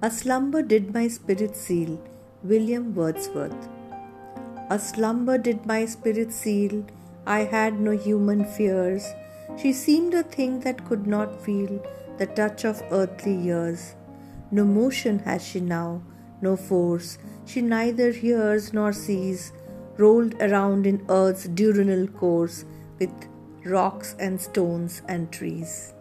A slumber did my spirit seal, William Wordsworth. A slumber did my spirit seal, I had no human fears. She seemed a thing that could not feel the touch of earthly years. No motion has she now, no force, she neither hears nor sees, rolled around in earth's diurnal course with rocks and stones and trees.